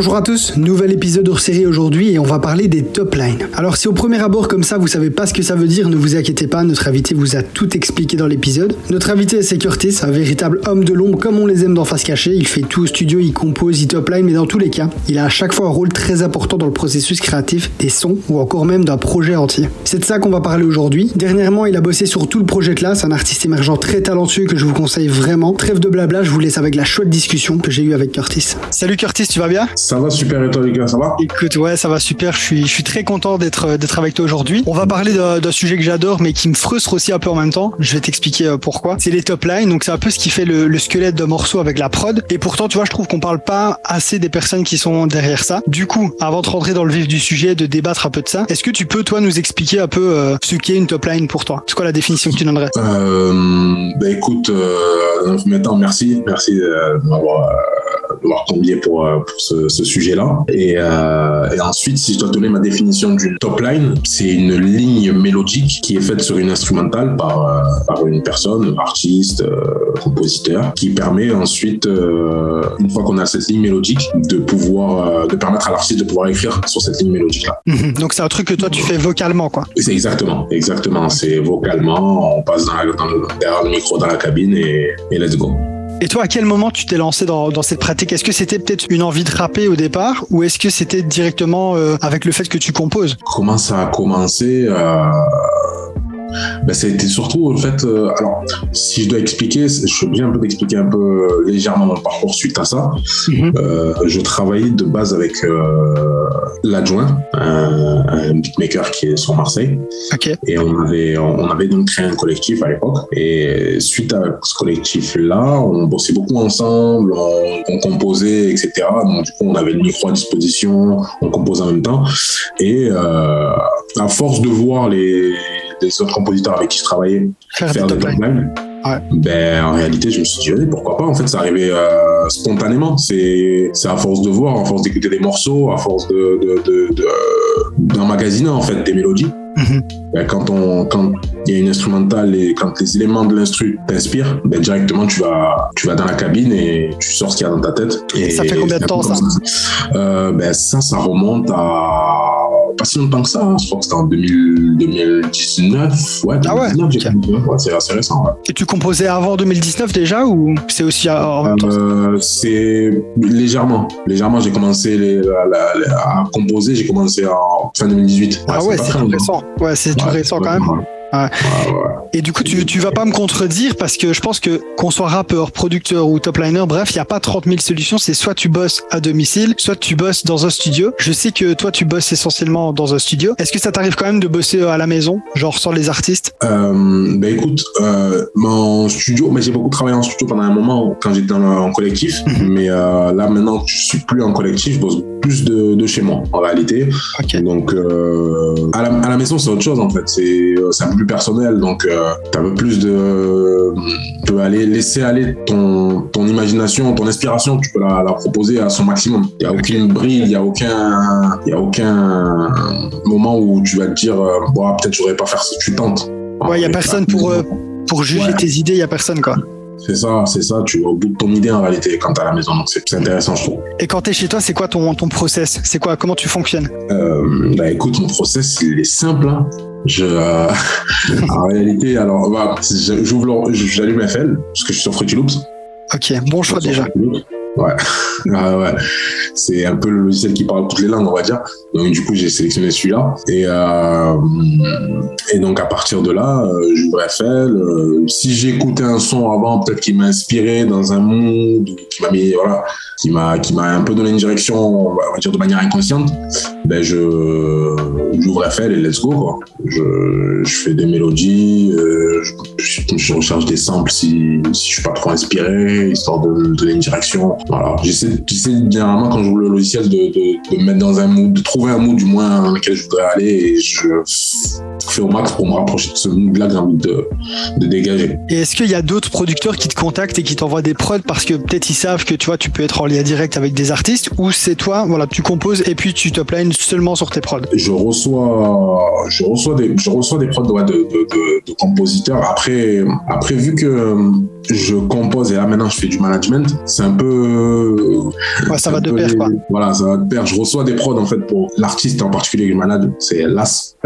Bonjour à tous, nouvel épisode hors série aujourd'hui et on va parler des top lines. Alors si au premier abord comme ça vous savez pas ce que ça veut dire, ne vous inquiétez pas, notre invité vous a tout expliqué dans l'épisode. Notre invité c'est Curtis, un véritable homme de l'ombre comme on les aime dans Face Cachée, il fait tout au studio, il compose, il top line, mais dans tous les cas, il a à chaque fois un rôle très important dans le processus créatif des sons ou encore même d'un projet entier. C'est de ça qu'on va parler aujourd'hui. Dernièrement, il a bossé sur tout le projet Classe, un artiste émergent très talentueux que je vous conseille vraiment. Trêve de blabla, je vous laisse avec la chouette discussion que j'ai eue avec Curtis. Salut Curtis, tu vas bien? Ça va super et toi les gars, ça va Écoute, ouais, ça va super. Je suis, je suis très content d'être, d'être avec toi aujourd'hui. On va parler d'un, sujet que j'adore, mais qui me frustre aussi un peu en même temps. Je vais t'expliquer euh, pourquoi. C'est les top lines. Donc c'est un peu ce qui fait le, le squelette d'un morceau avec la prod. Et pourtant, tu vois, je trouve qu'on parle pas assez des personnes qui sont derrière ça. Du coup, avant de rentrer dans le vif du sujet, de débattre un peu de ça, est-ce que tu peux toi nous expliquer un peu euh, ce qu'est une top line pour toi? C'est quoi la définition que tu donnerais? Euh, Ben écoute, euh, temps, merci, merci euh, de m'avoir de m'avoir convié pour, euh, pour ce, ce sujet-là. Et, euh, et ensuite, si je dois donner ma définition d'une top line, c'est une ligne mélodique qui est faite sur une instrumentale par, euh, par une personne, artiste, compositeur, qui permet ensuite, une fois qu'on a cette ligne mélodique, de pouvoir, de permettre à l'artiste de pouvoir écrire sur cette ligne mélodique-là. Mhm. Donc c'est un truc que toi tu fais vocalement, quoi. C'est exactement, exactement. C'est vocalement, on passe dans, la- dans le, derrière le micro dans la cabine et, et let's go. Et toi, à quel moment tu t'es lancé dans, dans cette pratique? Est-ce que c'était peut-être une envie de rapper au départ, ou est-ce que c'était directement euh, avec le fait que tu composes? Comment ça a commencé euh, ben, C'était surtout le fait. euh, alors, si je dois expliquer, je suis obligé un peu d'expliquer un peu euh, légèrement mon parcours suite à ça. Euh, je travaillais de base avec l'adjoint, un, un beatmaker qui est sur Marseille. Et on avait, on avait donc créé un collectif à l'époque. Et suite à ce collectif-là, on bossait beaucoup ensemble, on, on composait, etc. Donc du coup, on avait le micro à disposition, on composait en même temps. Et euh, à force de voir les, les autres compositeurs avec qui je travaillais Faire, faire des des top top lines. lines, Ouais. ben en réalité, je me suis dit allez, pourquoi pas? En fait, ça arrivait euh, spontanément. C'est c'est à force de voir, à force d'écouter des morceaux, à force de de- de- de- d'emmagasiner en fait des mélodies. Mhm. Ben, quand on quand il y a une instrumentale et quand les éléments de l'instru t'inspirent, ben, directement tu vas tu vas dans la cabine et tu sors ce qu'il y a dans ta tête. Et Ça fait combien de c'est temps, comme euh, Ben ça, ça remonte à pas si longtemps que ça. hein. Je crois que c'était en 2000 2019. Ouais, 2019, Ah ouais, j'ai ok. compris. Ouais, c'est assez récent. ouais. Et tu composais avant 2019 déjà, ou c'est aussi en même temps? Euh, c'est légèrement. Légèrement, j'ai commencé les- la- la- la- à composer. J'ai commencé en fin 2018. Ah ouais, c'est tout récent. Ouais, c'est tout récent quand même. Ouais. Ouais. Et du coup, tu, tu vas pas me contredire parce que je pense que qu'on soit rappeur, producteur ou top liner, bref, il n'y a pas 30 000 solutions. C'est soit tu bosses à domicile, soit tu bosses dans un studio. Je sais que toi, tu bosses essentiellement dans un studio. Est-ce que ça t'arrive quand même de bosser à la maison, genre sans les artistes? Euh, ben écoute, euh, mon studio, mais j'ai beaucoup travaillé en studio pendant un moment quand j'étais en collectif, Mhm. mais euh, là maintenant que je suis plus en collectif, je bosse plus de, de chez moi en réalité. Donc euh, à, la, à la maison c'est autre chose en fait, c'est euh, plus personnel, donc euh, t'as un peu plus de, tu peux aller laisser aller ton ton imagination, ton inspiration, tu peux la, la proposer à son maximum. Il y a aucune brille, il y a aucun, y a aucun moment où tu vas te dire, euh, Bon, peut-être j'aurais pas faire ça, tu tentes. Ouais, il y a personne pour, euh, Pour juger Ouais. tes idées, il y a personne quoi. C'est ça, c'est ça. Tu vas au bout de ton idée en réalité quand t'es à la maison. Donc c'est c'est intéressant, je trouve. Et quand t'es chez toi, c'est quoi ton, ton process? C'est quoi Comment tu fonctionnes? Euh, bah écoute, mon process il est simple. hein. Je, euh, en réalité, alors bah, j'ouvre, j'allume FL parce que je suis sur Fruity Loops. Ok, bon choix déjà. Ouais. C'est un peu le logiciel qui parle toutes les langues, on va dire. Donc du coup, j'ai sélectionné celui-là. Et, euh, et donc à partir de là, euh, j'ouvre FL. Euh, si écouté un son avant, peut-être qui m'a inspiré dans un mood, ou qui m'a qui m'a, qui m'a un peu donné une direction, on va dire de manière inconsciente, ben je, et let's go quoi. Je, je fais des mélodies, euh, je, je, je recherche des samples si, si je suis pas trop inspiré, histoire de me donner une direction. Voilà. J'essaie, généralement quand j'ouvre le logiciel de, de, de me mettre dans un mood, de trouver un mood du moins dans lequel je voudrais aller et je fais au max pour me rapprocher de ce mood-là que j'ai envie de, de dégager. Et est-ce qu'il y a d'autres producteurs qui te contactent et qui t'envoient des prods parce que peut-être ils savent que tu vois, tu peux être en lien direct avec des artistes ou c'est toi, voilà, tu composes et puis tu t'uplines seulement sur tes prods? Je reçois je reçois des je reçois des prods ouais, de, de compositeurs après après vu que je compose et là maintenant je fais du management c'est un peu ça va de pair, quoi. Voilà, ça va de pair. Je reçois des prods, en fait, pour l'artiste en particulier que je manage. C'est Las,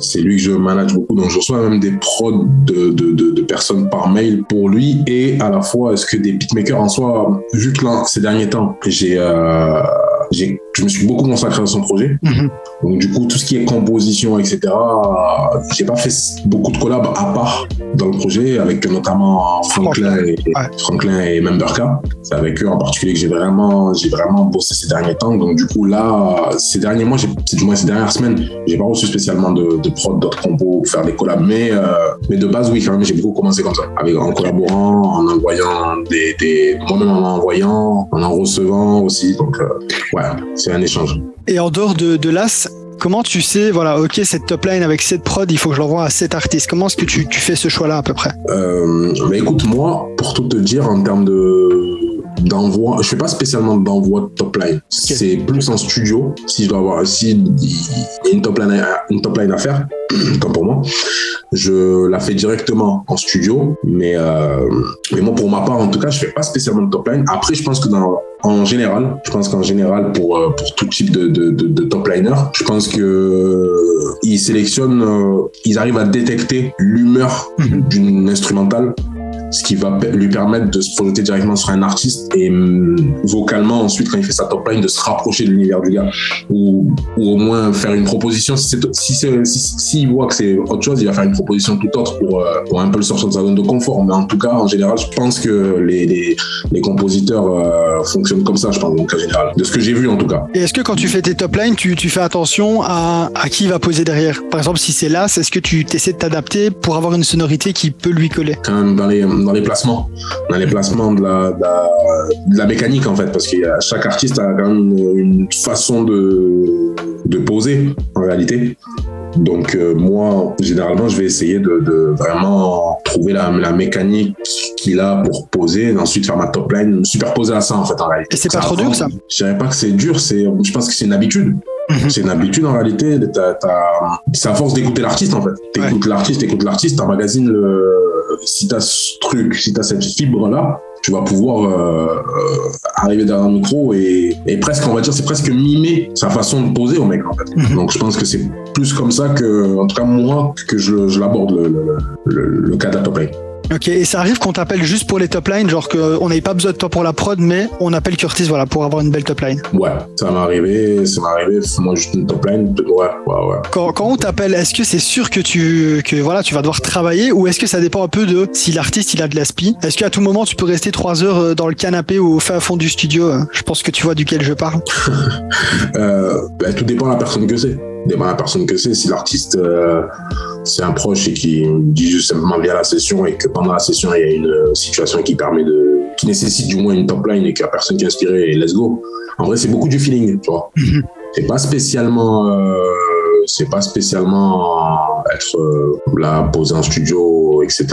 C'est lui que je manage beaucoup. Donc, je reçois même des prods de, de, de, personnes par mail pour lui. Et à la fois, est-ce que des beatmakers en soi, vu que là, ces derniers temps, j'ai. Euh, je me suis beaucoup consacré à son projet. Mhm. Donc, du coup, tout ce qui est composition, etc., j'ai pas fait beaucoup de collabs à part dans le projet, avec notamment Franklin, et, Franklin et Memberka. C'est avec eux en particulier que j'ai vraiment, j'ai vraiment bossé ces derniers temps. Donc, du coup, là, ces derniers mois, du moins ces dernières semaines, j'ai pas reçu spécialement de, de prod, d'autres compos, faire des collabs. Mais, euh, mais de base, oui, quand même, j'ai beaucoup commencé comme ça. Avec, en collaborant, en envoyant des, des moi-même en envoyant, en en recevant aussi. Donc, euh, ouais, c'est un échange. Et en dehors de, de l'AS, comment tu sais, voilà, ok, cette top line avec cette prod, il faut que je l'envoie à cet artiste. Comment est-ce que tu, tu, fais ce choix-là à peu près? Euh, bah Écoute, moi, pour tout te dire, en termes de d'envoi, je fais pas spécialement d'envoi de top line. C'est plus en studio. Si je dois avoir, si il y a une top line, une top line à faire, comme pour moi, je la fais directement en studio. Mais, euh, mais moi, pour ma part, en tout cas, je fais pas spécialement de top line. Après, je pense que dans, en général, je pense qu'en général, pour, euh, pour tout type de, de, de, top liner, je pense que euh, ils sélectionnent, ils arrivent à détecter l'humeur mhm. d'une instrumentale ce qui va lui permettre de se projeter directement sur un artiste et hum, vocalement ensuite quand il fait sa top line de se rapprocher de l'univers du gars. Ou, ou au moins faire une proposition. Si s'il si, si, voit que c'est autre chose il va faire une proposition tout autre pour, euh, pour un peu le sortir de sa zone de confort. Mais en tout cas en général je pense que les, les, les compositeurs euh, fonctionnent comme ça je pense donc en général. De ce que j'ai vu en tout cas. Et est-ce que quand tu fais tes top lines tu, tu fais attention à, à qui va poser derrière? Par exemple si c'est là est-ce que tu essaies de t'adapter pour avoir une sonorité qui peut lui coller? Quand même dans les dans les placements, dans les placements de la, de la, mécanique en fait, parce que chaque artiste a quand même une, façon de, de poser en réalité. Donc euh, moi, généralement, je vais essayer de, vraiment trouver la, la mécanique qu'il a pour poser, et ensuite faire ma top line, superposer à ça en fait en réalité. Et c'est pas trop dur ça Je dirais pas que c'est dur, c'est, je pense que c'est une habitude. Mhm. C'est une habitude en réalité. C'est à force d'écouter l'artiste en fait. T'écoutes l'artiste, t'écoutes l'artiste, t'emmagasines le. Si t'as ce truc, si t'as cette fibre là, tu vas pouvoir euh, euh, arriver derrière un micro et, et, presque, on va dire, c'est presque mimer sa façon de poser au mec en fait. Mhm. Donc je pense que c'est plus comme ça que, en tout cas moi, que je, je l'aborde le, le, le, le, cas top Ok, et ça arrive qu'on t'appelle juste pour les top lines, genre qu'on n'avait pas besoin de toi pour la prod, mais on appelle Curtis voilà, pour avoir une belle top line. Ouais, ça m'est arrivé, ça m'est arrivé, moi juste une top line, ouais, ouais, ouais. Quand, quand on t'appelle, est-ce que c'est sûr que tu, que, voilà, tu vas devoir travailler ou est-ce que ça dépend un peu de si l'artiste il a de l'aspi? Est-ce qu'à tout moment tu peux rester trois heures euh, dans le canapé ou au fin fond du studio? Je pense que tu vois duquel je parle. euh, bah, tout dépend de la personne que c'est. Dépend de la personne que c'est. Si l'artiste. Euh c'est un proche et qui dit juste simplement via la session et que pendant la session, il y a une situation qui permet de, qui nécessite du moins une top line et qu'il n'y a personne qui est inspiré et let's go. En vrai, c'est beaucoup du feeling, tu vois. Mhm. C'est pas spécialement, euh, c'est pas spécialement être euh, là, posé en studio, etc.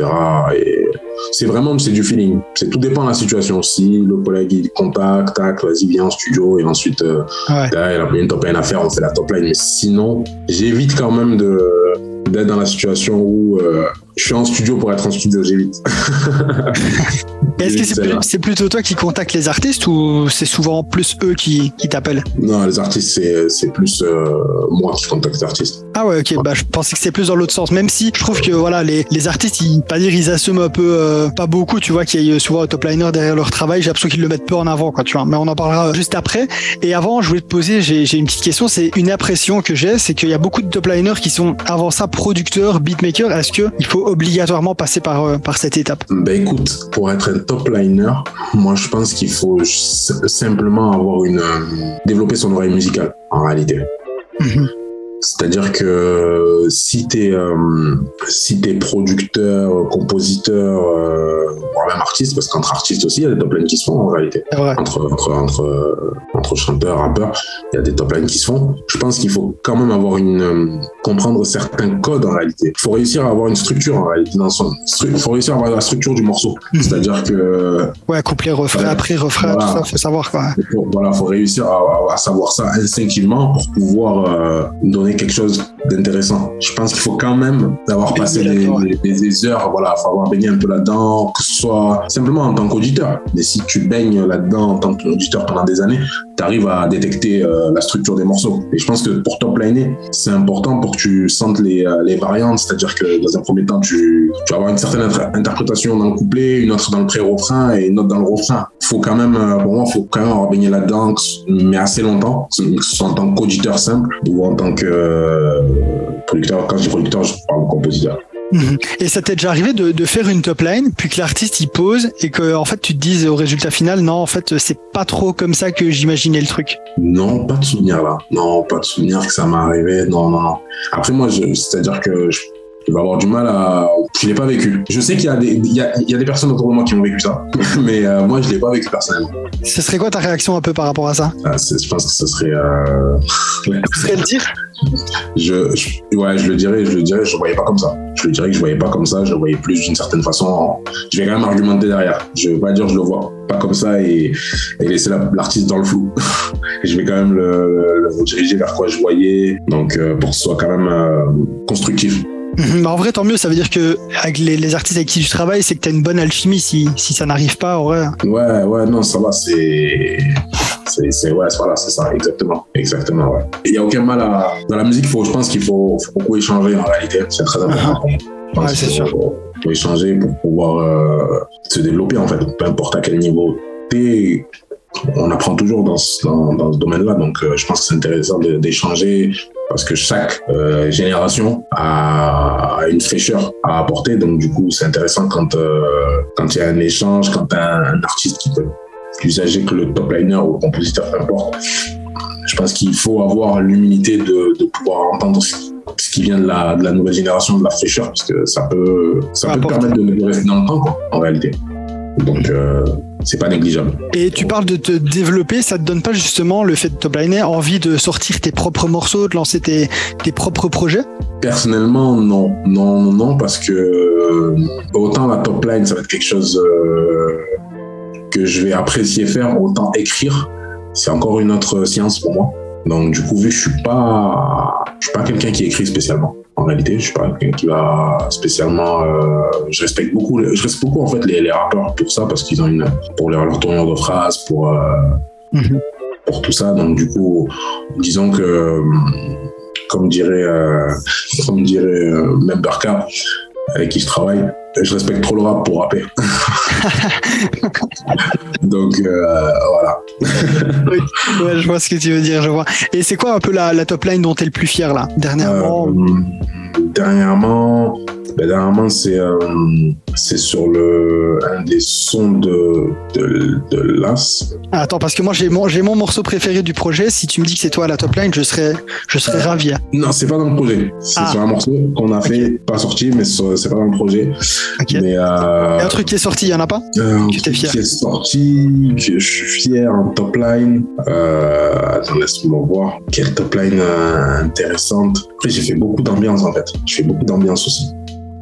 Et c'est vraiment, c'est du feeling. C'est tout dépend de la situation. Si le collègue il contacte, tac, vas-y, viens en studio et ensuite, euh, ouais. il a une top line à faire, on fait la top line. Mais sinon, j'évite quand même de, d'être dans la situation où euh, je suis en studio pour être en studio, j'évite. Est-ce que c'est, plutôt toi qui contactes les artistes ou c'est souvent plus eux qui, qui t'appellent? Non, les artistes, c'est, plus euh, moi qui contacte les artistes. Ah ouais, ok. Bah, je pensais que c'était plus dans l'autre sens. Même si je trouve que voilà, les, les artistes, ils, pas dire, ils assument un peu, euh, pas beaucoup, tu vois, qu'il y ait souvent un top liner derrière leur travail. J'ai l'impression qu'ils le mettent peu en avant, quoi, tu vois. Mais on en parlera juste après. Et avant, je voulais te poser, j'ai, j'ai une petite question. C'est une impression que j'ai, c'est qu'il y a beaucoup de top liners qui sont avant ça producteurs, beatmakers. Est-ce qu'il faut obligatoirement passer par, euh, par cette étape Ben écoute, pour être un top liner, moi je pense qu'il faut simplement avoir une euh, développer son oreille musicale en réalité. Mhm. C'est-à-dire que si tu es, euh, si es producteur, compositeur, euh, voire même artiste, parce qu'entre artistes aussi, il y a des top lines qui se font en réalité. Entre, entre, entre, entre chanteurs, rappeurs, il y a des top lines qui se font. Je pense qu'il faut quand même avoir une euh, comprendre certains codes en réalité. Il faut réussir à avoir une structure en réalité dans son. Il faut réussir à avoir la structure du morceau. Mhm. C'est-à-dire que. Ouais, couplet, refrain, après refrain, tout ça, faut savoir quoi. Faut, voilà, faut réussir à, savoir ça instinctivement pour pouvoir euh, donner quelque chose d'intéressant. Je pense qu'il faut quand même avoir passé des, heures, voilà, faut avoir baigné un peu là-dedans, que ce soit simplement en tant qu'auditeur. Mais si tu baignes là-dedans en tant qu'auditeur pendant des années, tu arrives à détecter euh, la structure des morceaux. Et je pense que pour top liner, c'est important pour que tu sentes les, euh, les variantes, c'est-à-dire que dans un premier temps, tu, tu vas avoir une certaine interprétation dans le couplet, une autre dans le pré-refrain et une autre dans le refrain. Faut quand même, euh, pour moi, faut quand même avoir baigné là-dedans, mais assez longtemps, que ce soit en tant qu'auditeur simple ou en tant que producteur. Quand je dis producteur, je parle de compositeur. Mhm. Et ça t'est déjà arrivé de, faire une top line, puis que l'artiste il pose et que en fait tu te dises au résultat final, non, en fait c'est pas trop comme ça que j'imaginais le truc? Non, pas de souvenir là. Non, pas de souvenir que ça m'est arrivé. Non, non. Après moi, c'est-à-dire que je, vais avoir du mal à. Je l'ai pas vécu. Je sais qu'il y a des, il y a, il y a des personnes autour de moi qui ont vécu ça, mais euh, moi je l'ai pas vécu personnellement. Ce serait quoi ta réaction un peu par rapport à ça? Ah, Je pense que ce serait. Euh... Ce serait le dire? Je, je, ouais, je le dirais, je le dirais, je voyais pas comme ça. Je le dirais que je voyais pas comme ça, je le voyais plus d'une certaine façon. Je vais quand même argumenter derrière. Je vais pas dire je le vois pas comme ça et, et laisser l'artiste dans le flou. je vais quand même le, le, rediriger vers quoi je voyais, donc euh, pour que ce soit quand même constructif. Mhm. Bah, en vrai, tant mieux. Ça veut dire que avec les, artistes avec qui tu travailles, c'est que tu as une bonne alchimie. Si, si ça n'arrive pas, ouais. Ouais, ouais, non, ça va. C'est. C'est ouais, voilà, c'est ça, exactement. Exactement, ouais. Il n'y a aucun mal à. Dans la musique, faut, je pense qu'il faut, faut, beaucoup échanger en réalité. C'est très important. ouais, c'est sûr. Faut, faut, échanger pour pouvoir euh, se développer en fait. Peu importe à quel niveau t'es on apprend toujours dans ce, dans, dans ce domaine-là. Donc, euh, je pense que c'est intéressant d'échanger parce que chaque euh, génération a, une fraîcheur à apporter. Donc, du coup, c'est intéressant quand euh, quand il y a un échange, quand as un, artiste qui peut plus âgé que le top liner ou le compositeur, peu importe. Je pense qu'il faut avoir l'humilité de, de, pouvoir entendre ce, qui vient de la, de la, nouvelle génération, de la fraîcheur, parce que ça peut, ça peut permettre de, rester dans le temps, quoi, en réalité. Donc, euh, c'est pas négligeable. Et tu parles de te développer, ça te donne pas justement le fait de top liner envie de sortir tes propres morceaux, de lancer tes, tes propres projets? Personnellement, non. Non, non, parce que euh, autant la top line, ça va être quelque chose euh, que je vais apprécier faire, autant écrire, c'est encore une autre science pour moi. Donc, du coup, vu que je suis pas, je suis pas quelqu'un qui écrit spécialement. En réalité, je suis pas quelqu'un qui va spécialement. Euh, je respecte beaucoup, je respecte beaucoup en fait les, les rappeurs pour ça parce qu'ils ont une pour leur, leur tournure de phrase, pour euh, mm-hmm. pour tout ça. Donc, du coup, disons que comme dirait euh, comme dirait euh, même Barca avec qui je travaille, je respecte trop le rap pour rapper. Donc euh, voilà. oui, ouais, je vois ce que tu veux dire, je vois. Et c'est quoi un peu la, la top line dont tu es le plus fier là, dernièrement euh, Dernièrement, ben, dernièrement, c'est euh, c'est sur le un des sons de de, de l'as. Ah, attends, parce que moi j'ai mon j'ai mon morceau préféré du projet. Si tu me dis que c'est toi la top line, je serais je serais ravi. Hein. Non, c'est pas dans le projet. C'est ah. sur un morceau qu'on a fait, pas sorti, mais c'est pas dans le projet. Okay. Mais euh, un truc qui est sorti, il y en a pas euh, Tu fier Qui est sorti, que je suis fier en top line. Euh, attends, laisse-moi voir. Quelle top line euh, intéressante. Après, j'ai fait beaucoup d'ambiance en fait. Je fais beaucoup d'ambiance aussi.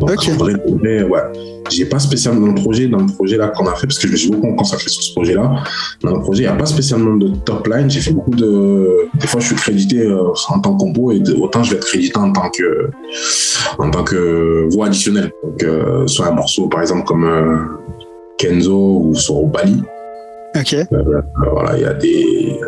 Donc, en vrai, ouais. J'ai pas spécialement dans le projet, dans le projet là qu'on a fait, parce que je me suis beaucoup consacré sur ce projet-là. Dans le projet, il n'y a pas spécialement de top line. J'ai fait beaucoup de. Des fois, je suis crédité euh, en tant que compo et autant je vais être crédité en tant que en tant que voix additionnelle. Donc, euh, sur un morceau, par exemple, comme euh, Kenzo ou sur Bali. Ok. voilà, il y a des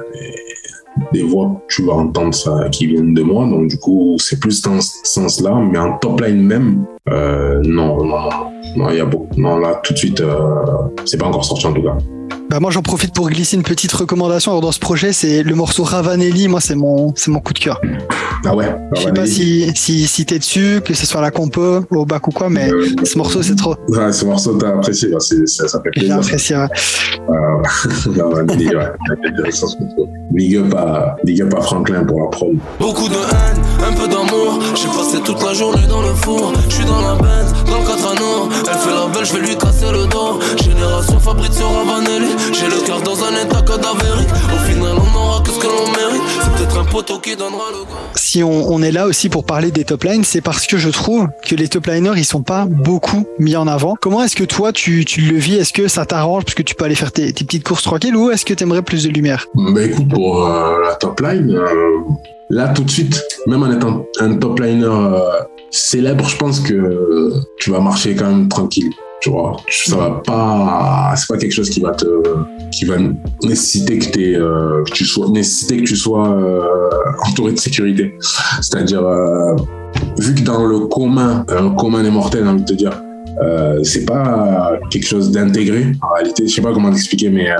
des voix tu vas entendre ça qui viennent de moi. Donc, du coup, c'est plus dans ce sens-là. Mais en top line même, euh, non, non, non. il y a beaucoup. Non, là, tout de suite, euh, c'est pas encore sorti en tout cas. Bah moi j'en profite pour glisser une petite recommandation. Alors dans ce projet, c'est le morceau Ravanelli. Moi c'est mon c'est mon coup de cœur. Ah ouais. Je sais pas si si, si t'es dessus, que ce soit la compo, au bac ou quoi, mais euh, ce morceau c'est trop. Ouais, ce morceau t'as apprécié, c'est, ça, ça fait plaisir. J'ai apprécié. Ouais. Euh, Ravanelli, ouais. Big up à big up à Franklin pour la prod. Beaucoup de haine, un peu d'amour. J'ai passé toute la journée dans le four. Je suis dans la bête, dans le 4 anneaux. Elle fait la belle, je vais lui casser le dos. Génération Fabrizio Ravanelli. J'ai le cœur dans un état cadavérique. Au final, on aura poteau qui donnera le goût. Si on, on est là aussi pour parler des top lines, c'est parce que je trouve que les top liners, ils sont pas beaucoup mis en avant. Comment est-ce que toi, tu, tu le vis? Est-ce que ça t'arrange parce que tu peux aller faire tes, tes petites courses tranquilles ou est-ce que tu aimerais plus de lumière? Bah écoute, pour euh, la top line, euh, là tout de suite, même en étant un top liner euh, célèbre, je pense que tu vas marcher quand même tranquille. Tu vois, ça va pas, c'est pas quelque chose qui va te, qui va nécessiter que, euh, tu sois, nécessiter que tu sois euh, entouré de sécurité. C'est-à-dire, euh, vu que dans le commun, un commun des mortels, j'ai envie de te dire, euh, c'est pas quelque chose d'intégré en réalité. Je sais pas comment t'expliquer, mais euh,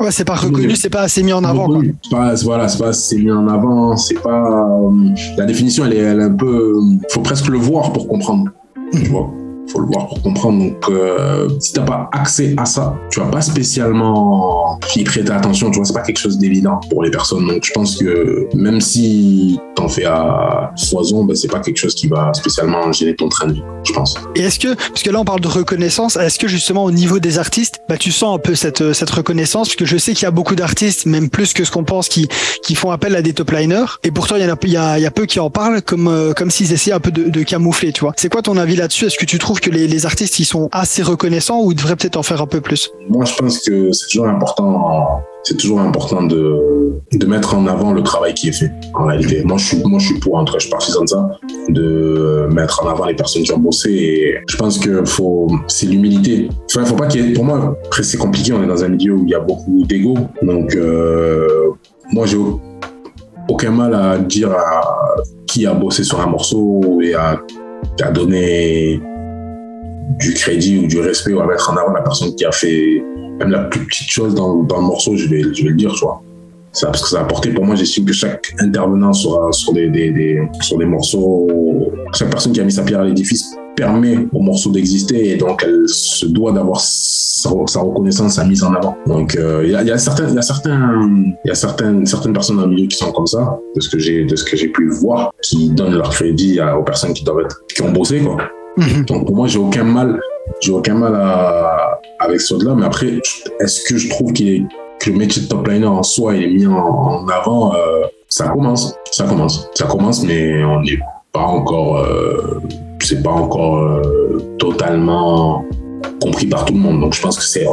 Ouais, c'est pas reconnu, c'est pas assez mis en avant. Quoi. pas, voilà, c'est pas, c'est mis en avant, c'est pas. euh, la définition, elle est, elle est un peu. Faut presque le voir pour comprendre. Tu vois, faut le voir pour comprendre. Donc, euh, si t'as pas accès à ça, tu vas pas spécialement y prêter attention. Tu vois, c'est pas quelque chose d'évident pour les personnes. Donc, je pense que même si t'en fais à foison, ben, c'est pas quelque chose qui va spécialement gêner ton train de vie. Je pense. Et est-ce que, parce que là on parle de reconnaissance, est-ce que justement au niveau des artistes, bah tu sens un peu cette euh, cette reconnaissance, parce que je sais qu'il y a beaucoup d'artistes, même plus que ce qu'on pense, qui qui font appel à des top liners, et pourtant il y en a il y a, il y a peu qui en parlent comme euh, comme s'ils essayaient un peu de, de camoufler, tu vois. C'est quoi ton avis là-dessus? Est-ce que tu trouves que les, les artistes ils sont assez reconnaissants ou ils devraient peut-être en faire un peu plus? Moi, je pense que c'est toujours important. C'est toujours important de, de mettre en avant le travail qui est fait. En réalité, moi, je suis, moi, je suis pour. En je suis partisan de ça, de mettre en avant les personnes qui ont bossé. Et je pense que faut, c'est l'humilité. Enfin, faut pas qu'il y ait. Pour moi, après, c'est compliqué. On est dans un milieu où il y a beaucoup d'ego. Donc, euh, moi, j'ai au- aucun mal à dire à qui a bossé sur un morceau et à, à donner du crédit ou du respect ou à mettre en avant la personne qui a fait même la plus petite chose dans, dans le morceau, je vais, je vais le dire, tu vois. Ça, parce que ça a apporté, pour moi, j'estime que chaque intervenant sur, sur, des, des, des- sur des morceaux, chaque personne qui a mis sa pierre à l'édifice permet au morceau d'exister et donc elle se doit d'avoir sa, sa reconnaissance, sa mise en avant. Donc euh, il y, a, il y a certains, il y a certains, il y a certaines, certaines personnes dans le milieu qui sont comme ça, de ce que j'ai, de ce que j'ai pu voir, qui donnent leur crédit à- aux personnes qui doivent être, qui ont bossé quoi. Donc pour moi, j'ai aucun mal, j'ai aucun mal à, avec là mais après, est-ce que je trouve que le métier de top liner en soi est mis en, en avant euh, Ça commence, ça commence, ça commence, mais on n'est pas encore, euh, c'est pas encore euh, totalement compris par tout le monde. Donc je pense que c'est,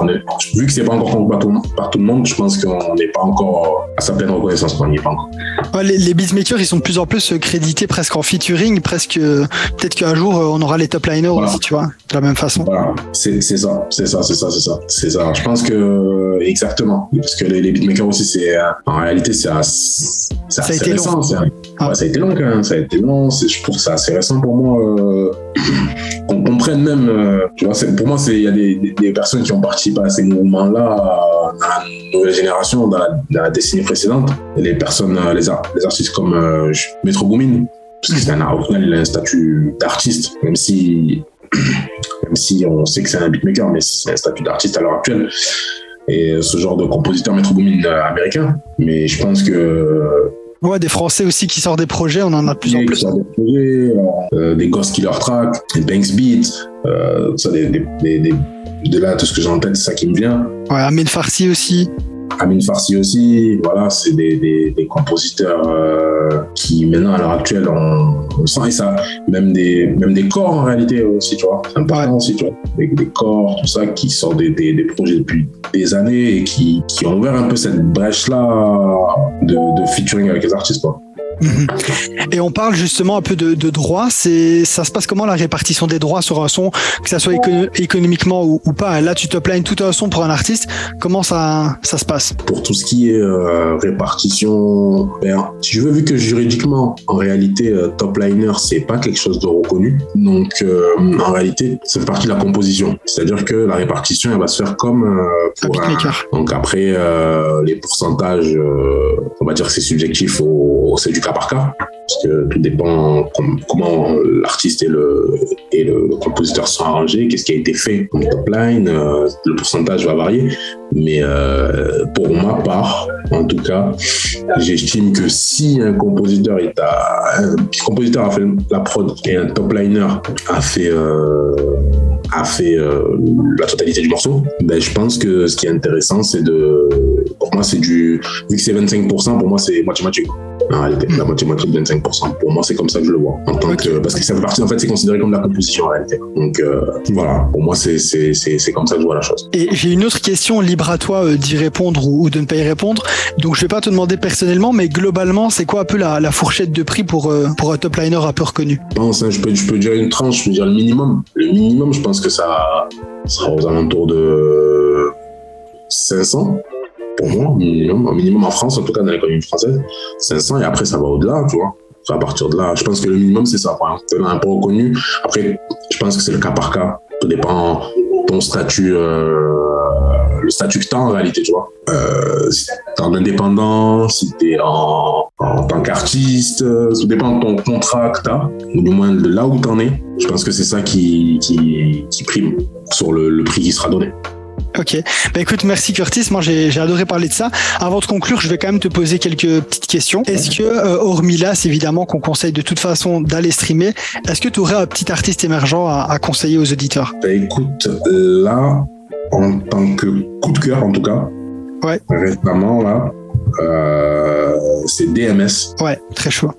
vu que c'est pas encore compris par tout, le monde- par tout le monde, je pense qu'on n'est pas encore à sa pleine reconnaissance. On n'y est pas encore. Ouais, les, les beatmakers, ils sont de plus en plus euh, crédités presque en featuring, presque euh, peut-être qu'un jour euh, on aura les top liners Voilà. aussi, tu vois, de la même façon. Voilà, c'est ça, c'est ça, c'est ça, c'est ça, c'est ça. Je pense que exactement, parce que les, les beatmakers aussi, c'est en réalité c'est Ça a été long. Ah. ouais, ça a été long quand même, ça a été long. Je trouve c'est assez récent pour moi euh, qu'on comprenne même. euh, pour moi, il y a des, personnes qui ont participé à ces mouvements-là euh, dans la nouvelle génération, dans la, décennie précédente. Et les personnes, euh, les, ar- les artistes comme Metro Boomin, parce que c'est un au final, il a un statut d'artiste, même si même si on sait que c'est un beatmaker, mais c'est un statut d'artiste à l'heure actuelle. Et ce genre de compositeur euh, américain. Mais je pense que Ouais, des Français aussi qui sortent des projets, on en a de plus en plus. des projets, euh, des Ghost Killer Track, des Banks Beat, euh, ça, des, des, des, de là, tout ce que j'ai en tête, c'est ça qui me vient. Ouais, Amin Farsi aussi. Amin Farsi aussi, voilà, c'est des, des, des compositeurs euh, qui maintenant à l'heure actuelle on, on sent et ça, même des même des corps en réalité aussi, tu vois, c'est important aussi, tu vois, des, des corps, tout ça qui sortent des, des, des projets depuis des années et qui, qui ont ouvert un peu cette brèche là de, de Et on parle justement un peu de, de droits. C'est, ça se passe comment la répartition des droits sur un son, que ça soit éco- économiquement ou, ou pas? Là, tu te plains tout un son pour un artiste. Comment ça, ça se passe? Pour tout ce qui est euh, répartition. Ben, si je veux, vu que juridiquement, en réalité, euh, top liner, c'est pas quelque chose de reconnu. Donc, euh, en réalité, ça fait partie de la composition. C'est-à-dire que la répartition, elle va se faire comme euh, pour un. Donc après, les pourcentages, on va dire que c'est subjectif, au, c'est du par cas. Parce que tout dépend com- comment l'artiste et le, et le compositeur sont arrangés, qu'est-ce qui a été fait comme top line, euh, le pourcentage va varier. Mais euh, pour ma part, en tout cas, j'estime que si un compositeur est à, un compositeur a fait la prod et un top liner a fait euh, a fait la totalité du morceau, ben je pense que ce qui est intéressant, c'est de moi, c'est du. Vu que c'est 25%, pour moi, c'est moitié-moitié. En réalité, la moitié-moitié de 25%. Pour moi, c'est comme ça que je le vois. En tant que, parce que ça fait partie, en fait, c'est considéré comme de la composition en réalité. Donc, euh, voilà. Pour moi, c'est, c'est, c'est, c'est comme ça que je vois la chose. Et j'ai une autre question, libre à toi euh, d'y répondre ou, ou de ne pas y répondre. Donc, je vais pas te demander personnellement, mais globalement, c'est quoi un peu la, la fourchette de prix pour, euh, pour un top liner un peu reconnu? Je pense, hein, je, peux, je peux dire une tranche, je peux dire le minimum. Le minimum, je pense que ça sera aux alentours de 500 pour moi, minimum, minimum en France, en tout cas dans les communes françaises, 500 et après ça va au-delà, tu vois. À partir de là, je pense que le minimum c'est ça. C'est un peu reconnu. Après, je pense que c'est le cas par cas. Tout dépend ton statut, euh, le statut que tu as en réalité, tu vois. Euh, si t'es en indépendant, si t'es en, en tant qu'artiste, euh, tout dépend de ton contrat que t'as, ou du moins de là où t'en es. Je pense que c'est ça qui, qui, qui prime sur le, le prix qui sera donné. Ok. Bah écoute, merci Curtis. Moi, j'ai adoré parler de ça. Avant de conclure, je vais quand même te poser quelques petites questions. Est-ce que, euh, hormis là, c'est évidemment qu'on conseille de toute façon d'aller streamer, est-ce que tu aurais un petit artiste émergent à, à conseiller aux auditeurs? Bah écoute, là, en tant que coup de cœur en tout cas, Ouais. récemment là, euh, c'est DMS. Ouais, très chaud.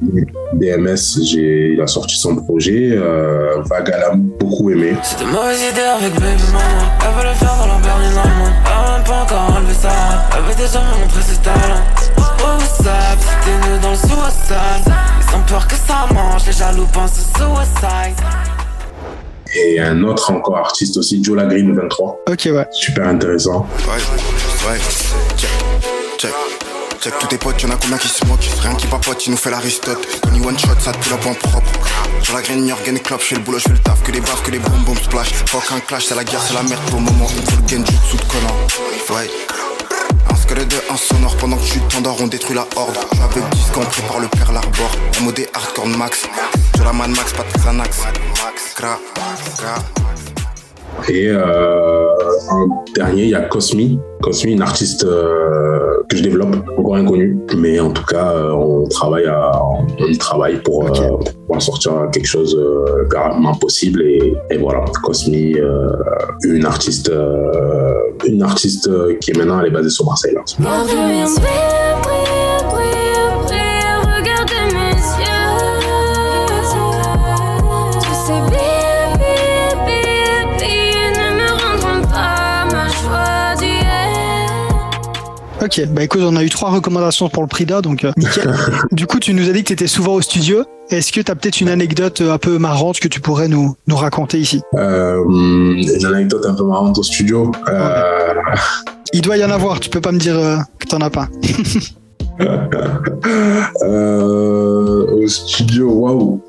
DMS, il a sorti son projet, euh, Vagala, beaucoup aimé. C'était mauvaise idée avec baby maman Elle veut le faire dans la berline allemande Elle a même pas encore enlevé sa Elle veut déjà me montrer ses talents Oh WhatsApp, t'es né dans le suicide Ils ont peur que ça mange, les jaloux pensent au suicide Et un autre encore artiste aussi, Joe Green 23. Ok, ouais. Super intéressant. Ouais, ouais, check, check. Check tous tes potes, y'en a combien qui se moquent? Rien qui papote, il nous fait l'aristote Tony one shot, ça te la en propre Sur la graine, Yorgen club, je fais le boulot, je fais le taf Que des baffes, que des boum boum splash Fuck un clash, c'est la guerre, c'est la merde pour le moment Il faut le genjutsu de Conan Ouais un squelette de un sonore pendant que tu t'endors, on détruit la horde. Avec 10 quand on prépare le Pearl Harbor. MOD hardcore max. De la man max, pas de Xanax. Et euh, en dernier, il y a Cosmi. Cosmi, une artiste euh, que je développe, encore inconnue. Mais en tout cas, euh, on travaille à, on y travaille pour, euh, pour pouvoir sortir quelque chose euh, rapidement possible. Et, et voilà, Cosmi, euh, une artiste, euh, une artiste qui est maintenant elle est basée sur Marseille. Là. Ok, bah écoute, on a eu trois recommandations pour le prix d'A, donc euh, nickel. du coup, tu nous as dit que tu étais souvent au studio. Est-ce que tu as peut-être une anecdote euh, un peu marrante que tu pourrais nous, nous raconter ici? Euh, une anecdote un peu marrante au studio. Euh, Il doit y en avoir, tu peux pas me dire que t'en as pas. Au studio, waouh.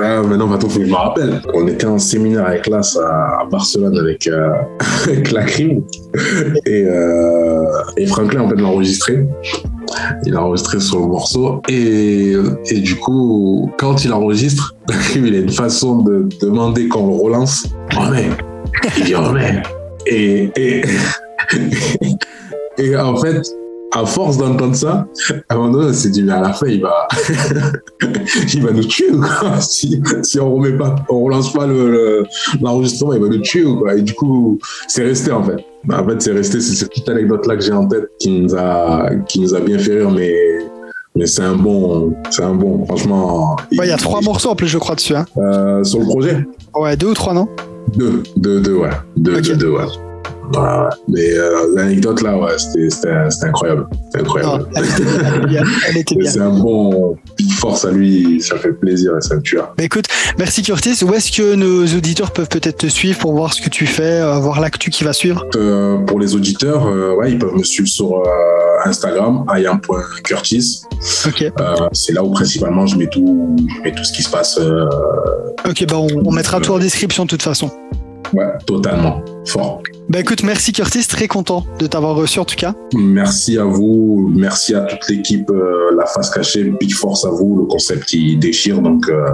Maintenant, maintenant, faut que je me rappelle. On était en séminaire avec classe à, Barcelone avec, euh, avec la crime. Et, euh, et Franklin, en fait, l'a enregistré. Il a enregistré sur le morceau. Et, et du coup, quand il enregistre, il a une façon de demander qu'on le relance. Remets. Il dit remets. Et, et, et en fait, à force d'entendre ça, à un moment donné, on s'est dit, mais à la fin, il va, il va nous tuer, quoi? Si, si on remet pas, on relance pas le, le- l'enregistrement, il va nous tuer, quoi? Et du coup, c'est resté, en fait. En fait, c'est resté, c'est cette petite anecdote-là que j'ai en tête qui nous a, qui nous a bien fait rire, mais, mais c'est un bon, c'est un bon, franchement. Ouais, il y a trois morceaux en plus, je crois, dessus. Hein. Euh, sur le projet? Ouais, deux ou trois, non? Deux, deux, deux, ouais. Deux, deux, ouais. Ouais. Mais euh, l'anecdote là, ouais, c'était, incroyable. C'était incroyable. elle était bien. C'est un bon big force à lui, ça fait plaisir et ça me tue. Bah écoute, merci Curtis. Où est-ce que nos auditeurs peuvent peut-être te suivre pour voir ce que tu fais, euh, voir l'actu qui va suivre? Euh, pour les auditeurs, euh, ouais, ils peuvent me suivre sur Instagram, ayam.curtis. Ok. Euh, c'est là où principalement je mets tout, je mets tout ce qui se passe. Ok, bah on, on mettra tout en description de toute façon. Ouais, totalement. Fort. Bah écoute, merci Curtis, très content de t'avoir reçu en tout cas. Merci à vous, merci à toute l'équipe, euh, la face cachée, big force à vous, le concept qui déchire. Donc, euh,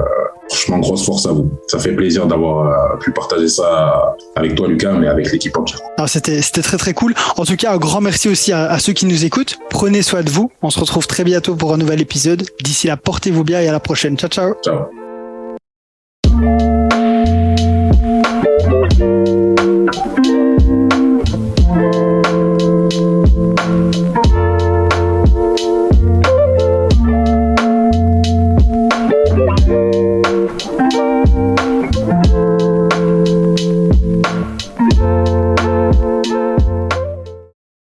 franchement, grosse force à vous. Ça fait plaisir d'avoir euh, pu partager ça avec toi, Lucas, mais avec l'équipe entière. Alors, C'était c'était très très cool. En tout cas, un grand merci aussi à, à ceux qui nous écoutent. Prenez soin de vous. On se retrouve très bientôt pour un nouvel épisode. D'ici là, portez-vous bien et à la prochaine. Ciao ciao. Ciao.